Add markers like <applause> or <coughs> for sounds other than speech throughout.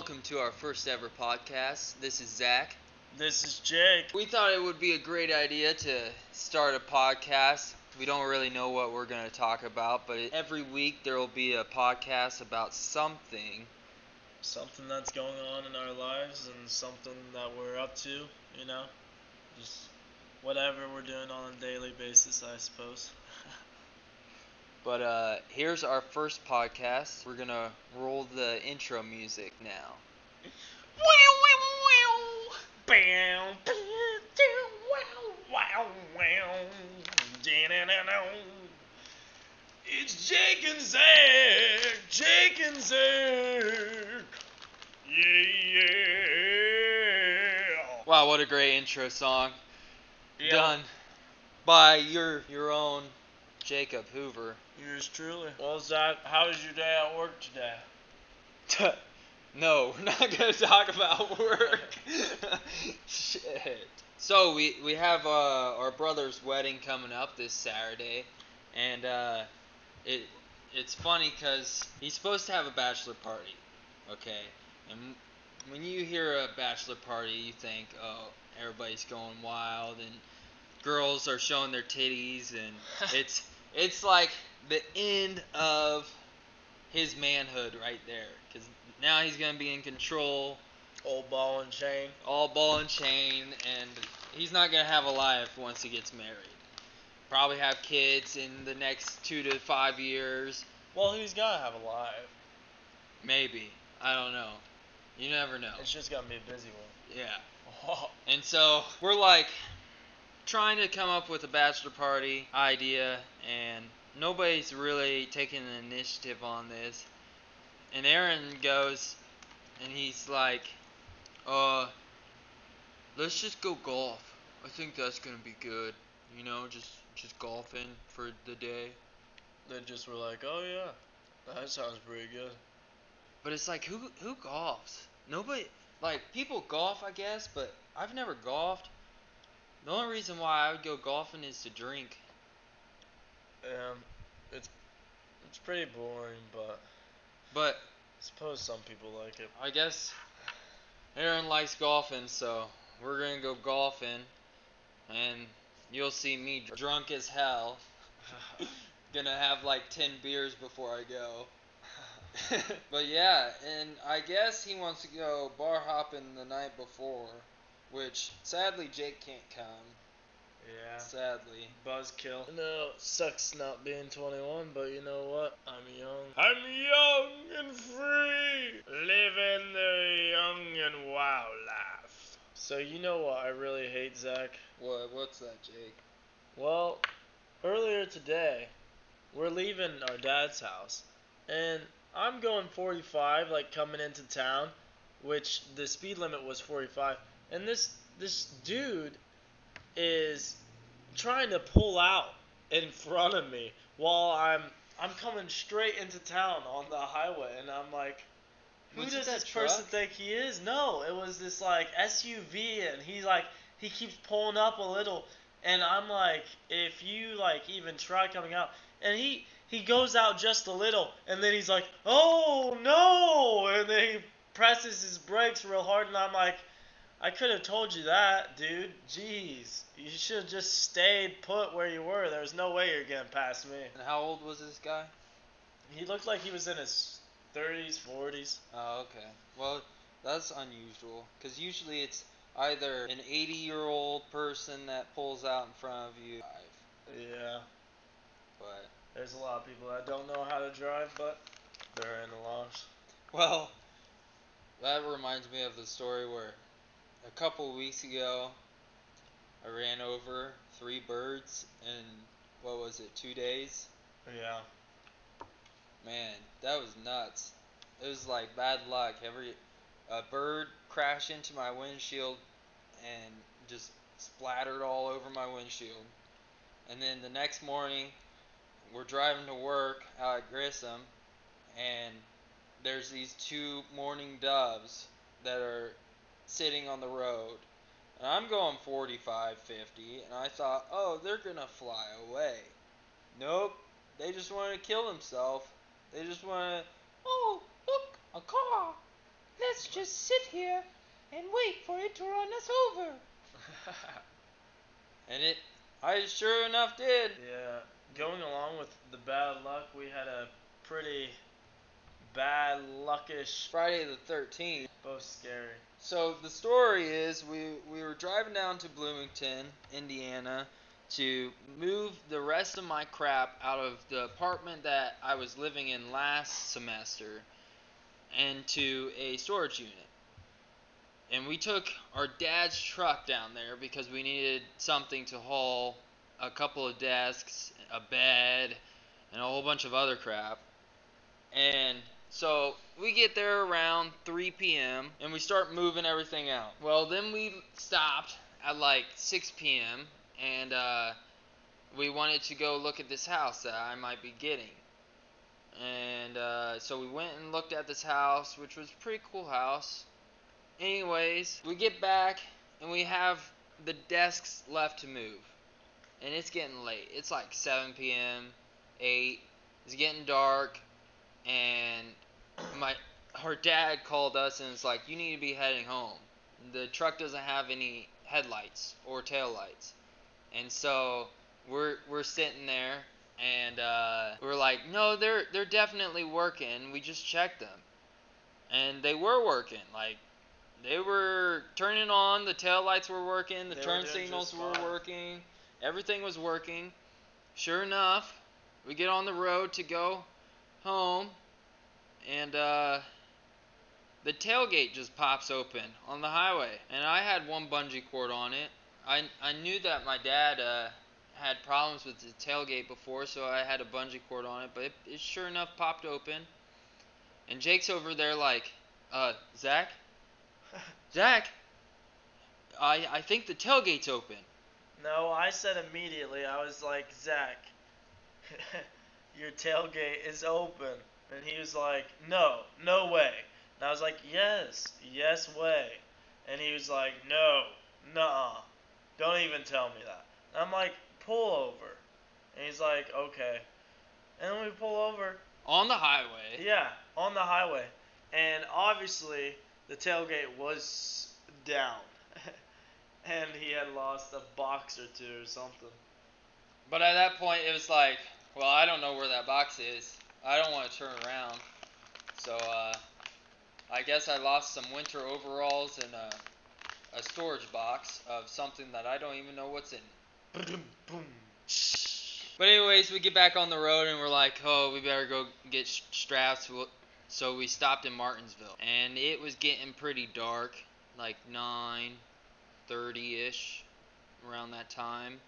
welcome to our first ever podcast. This is Zach. This is Jake. We thought it would be a great idea to start a podcast. We don't really know what we're going to talk about, but every week there will be a podcast about something. Something that's going on in our lives and something that we're up to, you know? Just whatever we're doing on a daily basis, I suppose. But uh, here's our first podcast. We're going to roll the intro music now. Bam, wow, wow, It's Jake and Zach, Jake and Zach. Yeah, yeah. Wow, what a great intro song. Yeah. Done by your your own Jacob Hoover. Yours truly. Well, Zach, how was your day at work today? <laughs> no, we're not gonna <laughs> talk about work. <laughs> Shit. So we we have uh, our brother's wedding coming up this Saturday, and uh, it it's funny because he's supposed to have a bachelor party, okay? And when you hear a bachelor party, you think, oh, everybody's going wild and girls are showing their titties, and it's it's like the end of his manhood right there. Because now he's going to be in control, All ball and chain. all ball and chain, and he's not going to have a life once he gets married. Probably have kids in the next two to five years. Well, he's gotta have a life. Maybe. I don't know. You never know. It's just gonna be a busy one. Yeah. <laughs> And so we're like trying to come up with a bachelor party idea, and nobody's really taking the initiative on this. And Aaron goes, and he's like, "Uh, let's just go golf. I think that's gonna be good. You know, just just golfing for the day." They just were like, oh yeah, that sounds pretty good. But it's like, who who golfs? Nobody. Like people golf, I guess, but I've never golfed. The only reason why I would go golfing is to drink. Um, it's it's pretty boring, but But I suppose some people like it. I guess Aaron likes golfing, so we're gonna go golfing, and you'll see me drunk as hell. <laughs> gonna have like ten beers before I go. <laughs> but yeah, and I guess he wants to go bar hopping the night before, which sadly Jake can't come. yeah. Sadly. Buzzkill. No, sucks not being 21, but you know what? I'm young. I'm young and free, living the young and wild life. So you know what I really hate, Zach? What? What's that, Jake? Well, earlier today, we're leaving our dad's house, and I'm going 45, like coming into town, which the speed limit was 45, and this this dude is trying to pull out in front of me while I'm I'm coming straight into town on the highway, and I'm like. Who Was does this person think he is? No, it was this like SUV, and he's like he keeps pulling up a little, and I'm like, if you like even try coming out, and he he goes out just a little, and then he's like, oh no, and then he presses his brakes real hard, and I'm like, I could have told you that, dude. Jeez, you should have just stayed put where you were. There's no way you're getting past me. And how old was this guy? He looked like he was in his 30s, 40s. Oh, okay. Well, that's unusual because usually it's either an 80 year old person that pulls out in front of you, Yeah, but there's a lot of people that don't know how to drive, but they're in the laws. well, that reminds me of the story where a couple weeks ago I ran over three birds in what was it, two days? Yeah. Man, that was nuts. It was like bad luck. Every a bird crashed into my windshield and just splattered all over my windshield. And then the next morning, we're driving to work out at Grissom, and there's these two mourning doves that are sitting on the road. And I'm going 45, 50, and I thought, oh, they're gonna fly away. Nope, they just want to kill themselves. They just want to, oh, look, a car. let's just sit here and wait for it to run us over. <laughs> and it, I sure enough did. yeah, going along with the bad luck, we had a pretty bad luckish, Friday the 13th. Both scary. So the story is we we were driving down to Bloomington, Indiana, to move the rest of my crap out of the apartment that I was living in last semester into a storage unit. And we took our dad's truck down there because we needed something to haul a couple of desks, a bed, and a whole bunch of other crap. And so we get there around 3 p.m. and we start moving everything out. Well, then we stopped at like 6 p.m. and uh, we wanted to go look at this house that I might be getting. And uh, so we went and looked at this house, which was a pretty cool house. Anyways, we get back and we have the desks left to move. And it's getting late. It's like 7 p.m., 8. It's getting dark and my her dad called us and it's like you need to be heading home. The truck doesn't have any headlights or tail lights and so we're we're sitting there and uh, we're like no they're they're definitely working. We just checked them. And they were working. Like they were turning on the tail lights were working the They turn doing signals were working. Everything was working. Sure enough we get on the road to go home and uh, the tailgate just pops open on the highway and i had one bungee cord on it. I, I knew that my dad uh, had problems with the tailgate before so i had a bungee cord on it but it, it sure enough popped open. And jake's over there like uh, zach? <laughs> Zach? I, I think the tailgate's open. No, I said immediately, I was like, Zach, <laughs> your tailgate is open. And he was like, no, no way. And I was like, yes, yes way. And he was like, no, nuh don't even tell me that. And I'm like, pull over. And he's like, okay. And then we pull over. on the highway Yeah, on the highway. And obviously, the tailgate was down. <laughs> and he had lost a box or two or something. But at that point, it was like, well, I don't know where that box is. I don't want to turn around. So, uh, I guess I lost some winter overalls and a, a storage box of something that I don't even know what's in. But anyways, we get back on the road and we're like, oh, we better go get straps. So we stopped in Martinsville, and it was getting pretty dark, like 9:30 ish, around that time.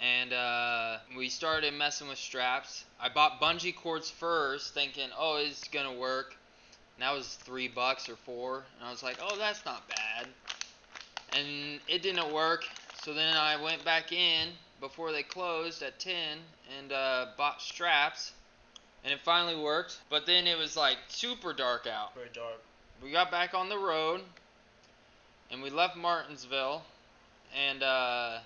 And uh, we started messing with straps. I bought bungee cords first, thinking, oh, it's gonna work. And that was three bucks or four, and I was like, oh, that's not bad. And it didn't work. So then I went back in before they closed at 10 and uh, bought straps, and it finally worked. But then it was like super dark out. Very dark. We got back on the road, and we left Martinsville, and uh,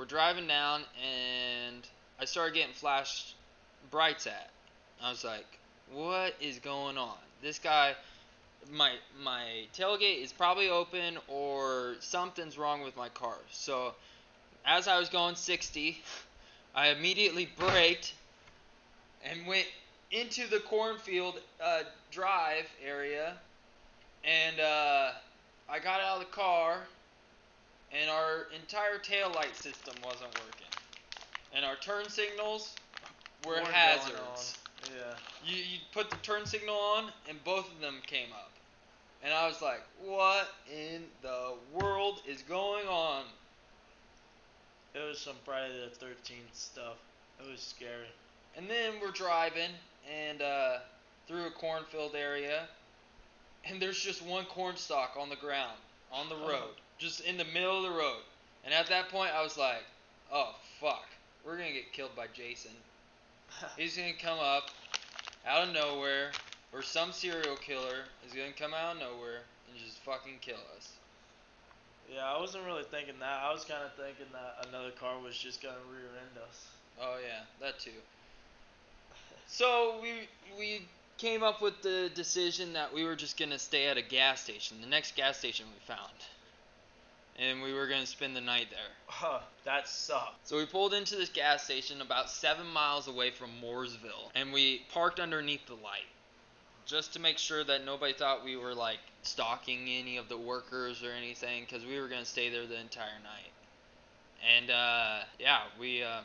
we're driving down, and I started getting flashed brights at. I was like, "What is going on? This guy." My my tailgate is probably open or something's wrong with my car. So as I was going 60, I immediately braked and went into the cornfield uh, drive area, and uh, I got out of the car, and our entire tail light system wasn't working, and our turn signals were Weren't hazards. Yeah. You you put the turn signal on, and both of them came up, and I was like, "What in the world is going on?" It was some Friday the 13th stuff. It was scary. And then we're driving and uh, through a cornfield area, and there's just one corn stalk on the ground on the Oh. road, just in the middle of the road. And at that point, I was like, "Oh fuck, we're gonna get killed by Jason. <laughs> He's gonna come up out of nowhere, or some serial killer is gonna come out of nowhere and just fucking kill us." yeah, I wasn't really thinking that. I was kind of thinking that another car was just going to rear end us. Oh yeah, that too. So we we came up with the decision that we were just gonna stay at a gas station, the next gas station we found, and we were gonna spend the night there. Huh, that sucked. So we pulled into this gas station about seven miles away from Mooresville, and we parked underneath the light, just to make sure that nobody thought we were like stalking any of the workers or anything, because we were gonna stay there the entire night. And uh, yeah, we uh,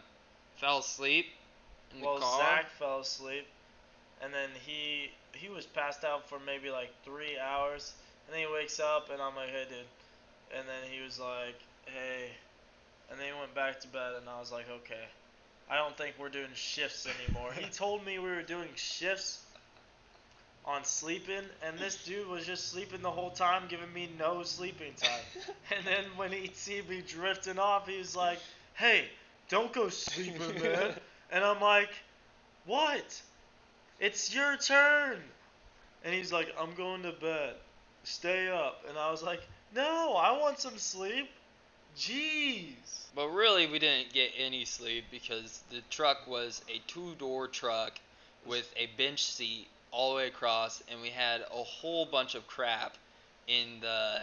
fell asleep in the Well, car. Zach fell asleep, and then he he was passed out for maybe like three hours, and then he wakes up, and I'm like, hey, dude, and then he was like, hey, and then he went back to bed, and I was like, okay, I don't think we're doing shifts anymore. he <laughs> told me we were doing shifts on sleeping, and this dude was just sleeping the whole time, giving me no sleeping time. <laughs> and then when he see me drifting off, he was like, hey, don't go sleeping, <laughs> man. And I'm like, what? It's your turn. And he's like, I'm going to bed. Stay up. And I was like, no, I want some sleep. Jeez. But really, we didn't get any sleep because the truck was a two-door truck with a bench seat all the way across, and we had a whole bunch of crap in the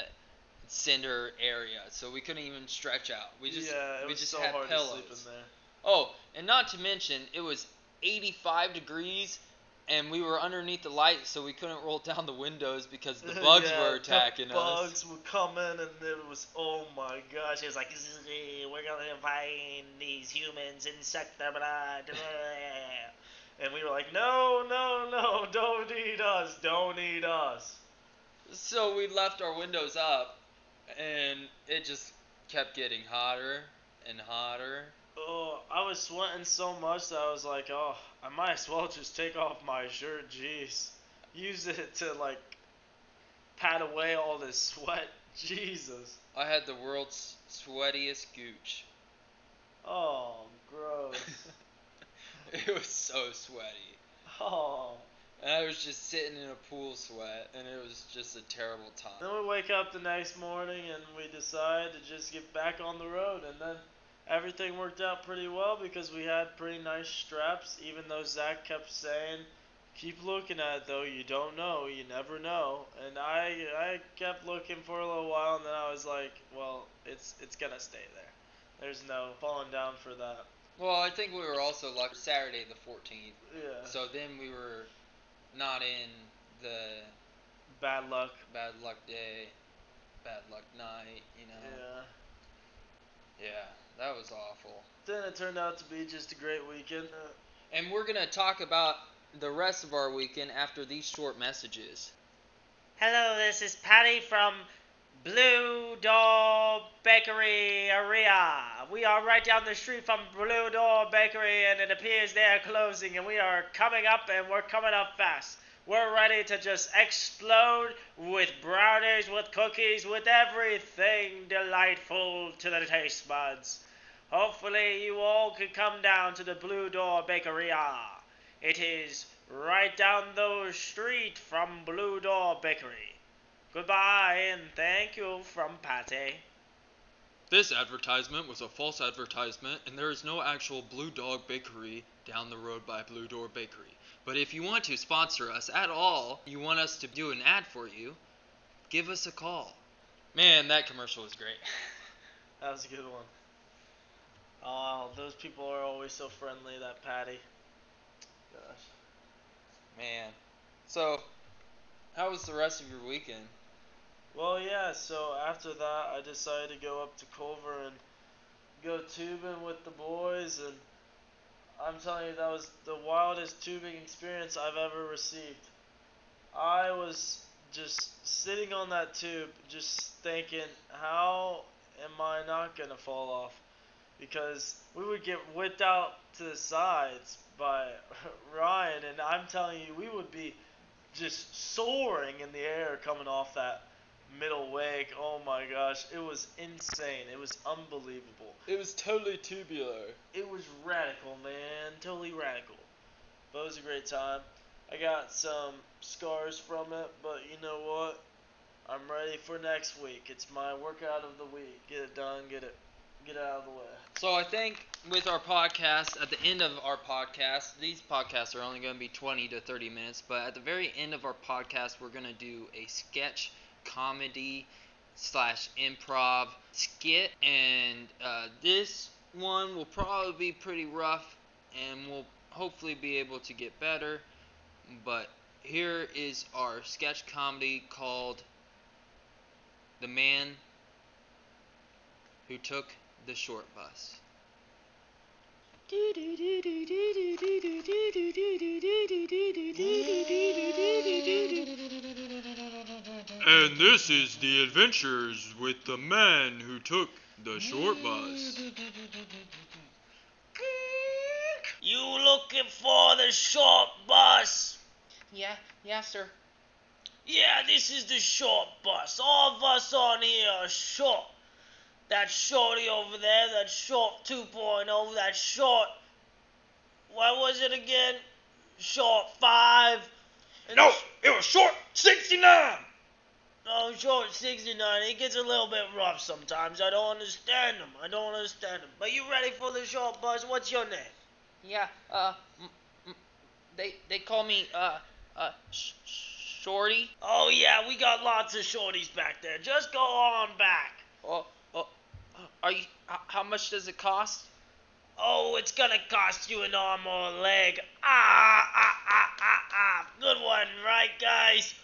center area, so we couldn't even stretch out. We just yeah, we just so had pillows. to sleep in there. Oh, and not to mention, it was 85 degrees, and we were underneath the light, so we couldn't roll <laughs> down the windows because the <laughs> bugs Yeah, were attacking the us. Bugs were coming, and it was oh my gosh! It was like we're gonna find these humans their blood, and we were like, no, no, no, don't eat us, don't eat us. So we left our windows up, and it just kept getting hotter and hotter. Oh, I was sweating so much that I was like, oh, I might as well just take off my shirt. Jeez, use it to like pat away all this sweat. <laughs> Jesus. I had the world's sweatiest gooch. Oh, gross. <laughs> it was so sweaty. oh. And I was just sitting in a pool sweat, and it was just a terrible time. Then we wake up the next morning and we decide to just get back on the road, and then everything worked out pretty well because we had pretty nice straps. Even though Zach kept saying, "Keep looking at it, though. You don't know. You never know." And I I kept looking for a little while, and then I was like, "Well, it's it's gonna stay there. There's no falling down for that." Well, I think we were also lucky Saturday the 14th. Yeah. So then we were not in the Bad luck. bad luck day, bad luck night, you know. Yeah. Yeah, that was awful. Then it turned out to be just a great weekend. And we're going to talk about the rest of our weekend after these short messages. Hello, this is Patty from Blue Door Bakeria. We are right down the street from Blue Door Bakery, and it appears they are closing, and we are coming up, and we're coming up fast. We're ready to just explode with brownies, with cookies, with everything delightful to the taste buds. Hopefully, you all could come down to the Blue Door Bakeria. It is right down the street from Blue Door Bakery. Goodbye and thank you from Patty. This advertisement was a false advertisement, and there is no actual Blue Dog Bakery down the road by Blue Door Bakery. But if you want to sponsor us at all, you want us to do an ad for you, give us a call. Man, that commercial was great. <laughs> That was a good one. Oh, those people are always so friendly, that Patty. Gosh. Man. So, how was the rest of your weekend? Well, yeah, so after that, I decided to go up to Culver and go tubing with the boys, and I'm telling you, that was the wildest tubing experience I've ever received. I was just sitting on that tube, just thinking, how am I not going to fall off? Because we would get whipped out to the sides by <laughs> Ryan, and I'm telling you, we would be just soaring in the air coming off that middle wake. Oh my gosh, it was insane. It was unbelievable. It was totally tubular. It was radical, man. Totally radical. But it was a great time. I got some scars from it, but you know what? I'm ready for next week. It's my workout of the week. Get it done, get it Get out of the way. So I think with our podcast, at the end of our podcast, these podcasts are only going to be 20 to 30 minutes, but at the very end of our podcast, we're going to do a sketch comedy slash improv skit, and uh, this one will probably be pretty rough, and we'll hopefully be able to get better. But here is our sketch comedy called The Man Who Took the Short Bus. And this is the adventures with the man who took the short bus. You looking for the short bus? Yeah, yeah, sir. Yeah, this is the short bus. All of us on here are short. That shorty over there, that short 2.0, that short. What was it again? Short 5. and No, it was short 69. Oh, short 69. It gets a little bit rough sometimes. I don't understand them. I don't understand them. But you ready for the short bus? What's your name? Yeah, uh, m- m- they they call me uh uh sh- shorty. Oh, yeah, we got lots of shorties back there. Just go on back. Oh, oh, are you? How much does it cost? Oh, it's gonna cost you an arm or a leg. Ah, ah, ah, ah, ah. Good one, right, guys?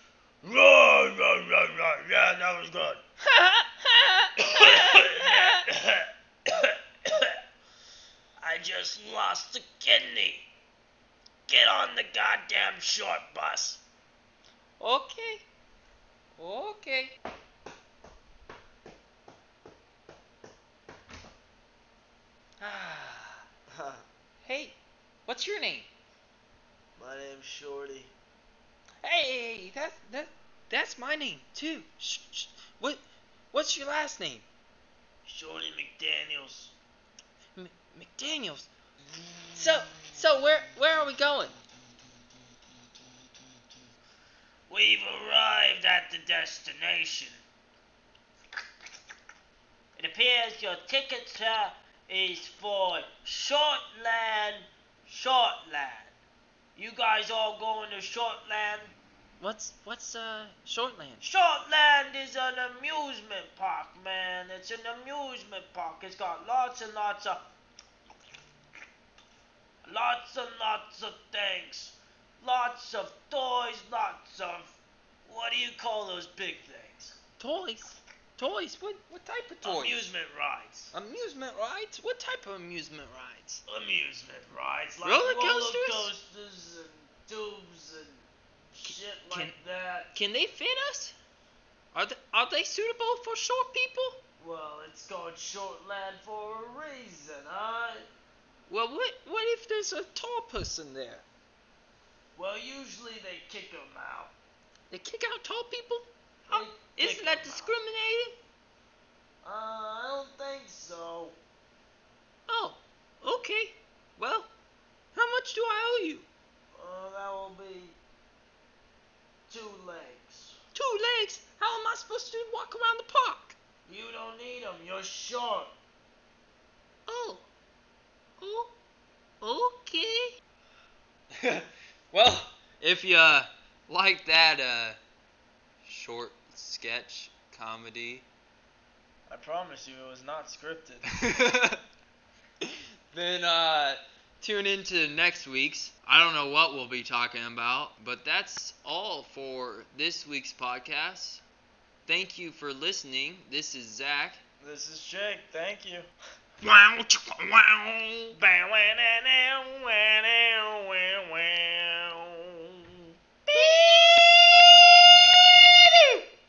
Run, run, run, run. Yeah, that was good. <coughs> I just lost a kidney. Get on the goddamn short bus. okay, okay. <sighs> hey, what's your name? My name's Shorty. Hey, that that that's my name too. Sh- sh- what what's your last name? Shorty McDaniels. M- McDaniel's. So so where where are we going? We've arrived at the destination. It appears your ticket, sir, is for Shortland, Shortland. You guys all going to Shortland? What's what's uh Shortland? Shortland is an amusement park, man. It's an amusement park. It's got lots and lots of lots and lots of things. Lots of toys, lots of what do you call those big things? Toys. Toys. What what type of toys? Amusement rides. Amusement rides. What type of amusement rides? Amusement rides like Roller roller coasters? coasters and tubes and shit can- like that. Can they fit us? Are they are they suitable for short people? Well, it's called Shortland for a reason, huh? Well, what what if there's a tall person there? Well, usually they kick them out. They kick out tall people? They How- kick isn't that out. discriminating? Uh, I don't think so. Oh, okay. Well, how much do I owe you? Uh, that will be two legs. Two legs? How am I supposed to walk around the park? You don't need them. You're short. Oh. Oh. Okay. <laughs> well, if you uh, like that uh, short sketch, comedy. I promise you, it was not scripted. <laughs> then uh, tune into next week's. I don't know what we'll be talking about, but that's all for this week's podcast. Thank you for listening. This is Zach. This is Jake. Thank you. Wow, wow,